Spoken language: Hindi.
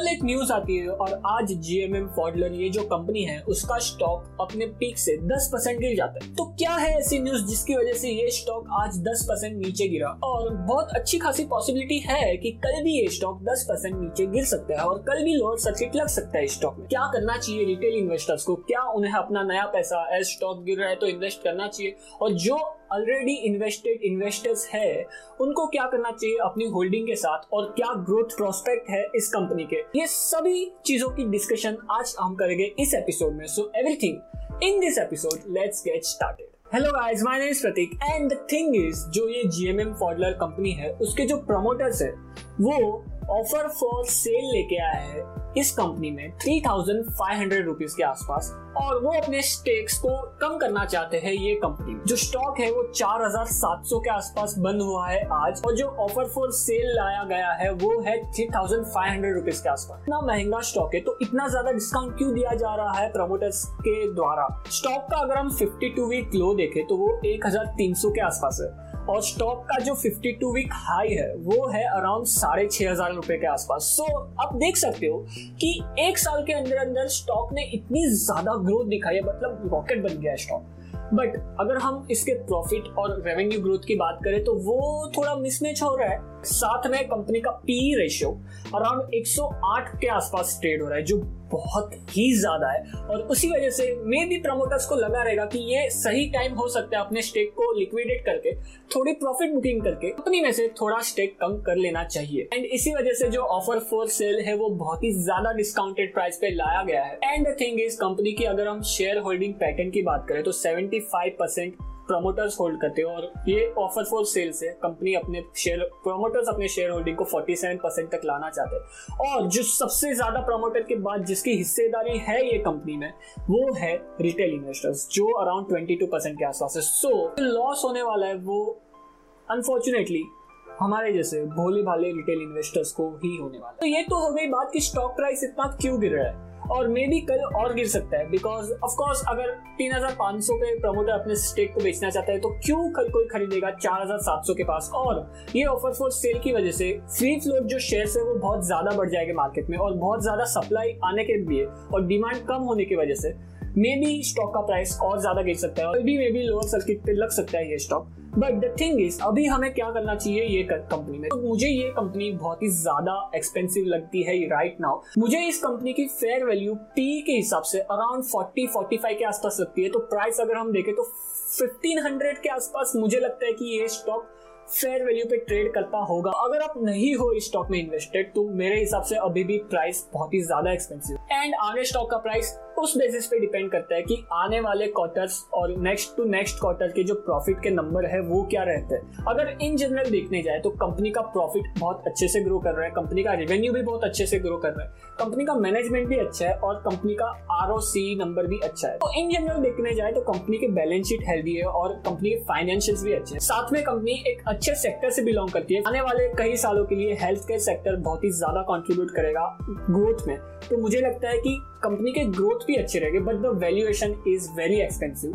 कल एक न्यूज़ आती है और आज जीएमएम फॉडलर ये जो कंपनी है, उसका स्टॉक अपने पीक से 10 परसेंट गिर जाता है। तो क्या है ऐसी न्यूज़ जिसकी वजह से ये स्टॉक आज 10 परसेंट नीचे गिरा? और बहुत अच्छी खासी पॉसिबिलिटी है कि कल भी ये स्टॉक 10 परसेंट नीचे गिर सकता है और कल भी लोअर सर्किट लग सकता है स्टॉक में। क्या करना चाहिए रिटेल इन्वेस्टर्स को? क्या उन्हें अपना नया पैसा एज स्टॉक गिर रहा है तो इन्वेस्ट करना चाहिए? और जो ऑलरेडी इन्वेस्टेड इन्वेस्टर्स है, उनको क्या करना चाहिए अपनी होल्डिंग के साथ और क्या ग्रोथ प्रोस्पेक्ट है इस कंपनी के? ये सभी चीज़ों की डिस्कशन आज हम करेंगे इस एपिसोड में। So everything in this episode let's get started hello guys my name is Prateek and the thing is जो ये जीएमएम फॉडलर कंपनी है, उसके जो प्रमोटर्स है, वो ऑफ़र फॉर सेल लेके आया है इस कंपनी में three thousand five hundred rupees के आसपास। और वो अपने स्टेक्स को कम करना चाहते हैं ये कंपनी जो स्टॉक है वो चार हज़ार सात सौ के आसपास बंद हुआ है आज। और जो ऑफ़र फॉर सेल लाया गया है वो है three thousand five hundred rupees के आसपास। इतना महँगा स्टॉक है तो इतना ज़्यादा डिस्काउंट क्यों दिया जा रहा है प्रमोटर्स के द्वारा? स्टॉक का अगर हम फिफ्टी टू वीक लो देखे तो वो एक हज़ार तीन सौ के आसपास है। और स्टॉक का जो 52 वीक हाई है वो है अराउंड साढ़े छह हज़ार रुपए के आसपास। सो so, आप देख सकते हो कि एक साल के अंदर अंदर स्टॉक ने इतनी ज़्यादा ग्रोथ दिखाई है मतलब रॉकेट बन गया है स्टॉक बट अगर हम इसके प्रॉफिट और रेवेन्यू ग्रोथ की बात करें तो वो थोड़ा मिसमैच हो रहा है। साथ में कंपनी का पी रेशियो अराउंड 108 के आसपास ट्रेड हो रहा है, जो बहुत ही ज़्यादा है। और उसी वजह से मे भी प्रमोटर्स को लगा रहेगा कि ये सही टाइम हो सकता है अपने स्टेक को लिक्विडेट करके, थोड़ी प्रॉफिट बुकिंग करके कंपनी में से थोड़ा स्टेक कम कर लेना चाहिए। एंड इसी वजह से जो ऑफ़र फॉर सेल है, वो बहुत ही ज़्यादा डिस्काउंटेड प्राइस पे लाया गया है। एंड थिंग इज़ कंपनी की अगर हम शेयर होल्डिंग पैटर्न की बात करें तो सेवेंटी परसेंट प्रमोटर्स होल्ड करते हैं और ये ऑफ़र फॉर सेल से कंपनी अपने शेयर प्रमोटर्स अपने शेयर होल्डिंग को 47 परसेंट तक लाना चाहते हैं। और जो सबसे ज़्यादा प्रमोटर के बाद जिसकी हिस्सेदारी है ये कंपनी में वो है रिटेल इन्वेस्टर्स जो अराउंड 22 परसेंट के आसपास है। सो so, लॉस होने वाला है वो अनफॉर्चुनेटली हमारे जैसे भोले भाले रिटेल इन्वेस्टर्स को ही होने वाला। तो ये तो हो गई बात कि स्टॉक प्राइस इतना क्यों गिर रहा है? और मे भी कल और गिर सकता है बिकॉज़ ऑफकोर्स अगर तीन हज़ार पाँच सौ पे प्रमोटर अपने स्टेक को बेचना चाहता है तो क्यों कल कोई खरीदेगा चार हज़ार सात सौ के पास? और ये ऑफ़र फॉर सेल की वजह से फ्री फ्लोट जो शेयर है, वो बहुत ज़्यादा बढ़ जाएगा मार्केट में और बहुत ज़्यादा सप्लाई आने के लिए और डिमांड कम होने की वजह से मे बी स्टॉक का प्राइस और ज़्यादा गिर सकता है और भी मे बी लोअर सर्किट पे लग सकता है ये stock but the thing is अभी हमें क्या करना चाहिए ये कंपनी में? तो मुझे ये कंपनी बहुत ही ज़्यादा एक्सपेंसिव लगती है राइट नाउ मुझे इस कंपनी की फेयर वैल्यू पी के हिसाब से अराउंड 40 45 के आसपास लगती है. तो प्राइस अगर हम देखें तो 1500 के आसपास मुझे लगता है कि ये स्टॉक फेयर वैल्यू पे ट्रेड करता होगा. अगर आप नहीं हो इस स्टॉक में इन्वेस्टेड तो मेरे हिसाब से अभी भी प्राइस बहुत ही ज़्यादा एक्सपेंसिव एंड आगे स्टॉक का प्राइस उस बेसिस पे डिपेंड करता है कि आने वाले क्वार्टर्स और नेक्स्ट टू नेक्स्ट क्वार्टर के जो प्रॉफिट के नंबर है, वो क्या रहते हैं। अगर इन जनरल देखने जाए तो कंपनी का प्रॉफिट बहुत अच्छे से ग्रो कर रहा है कंपनी का रेवेन्यू भी बहुत अच्छे से ग्रो कर रहा है कंपनी का मैनेजमेंट भी अच्छा है और कंपनी का आर नंबर भी अच्छा है। तो इन जनरल देखने जाए तो कंपनी के बैलेंस शीट हेल्दी है और कंपनी के फाइनेंशियल भी अच्छे हैं। साथ में कंपनी एक अच्छे सेक्टर से बिलोंग करती है। आने वाले कई सालों के लिए हेल्थ केयर सेक्टर बहुत ही ज़्यादा कॉन्ट्रीब्यूट करेगा ग्रोथ में। तो मुझे लगता है कि कंपनी के ग्रोथ भी अच्छे रहेंगे but the valuation is very expensive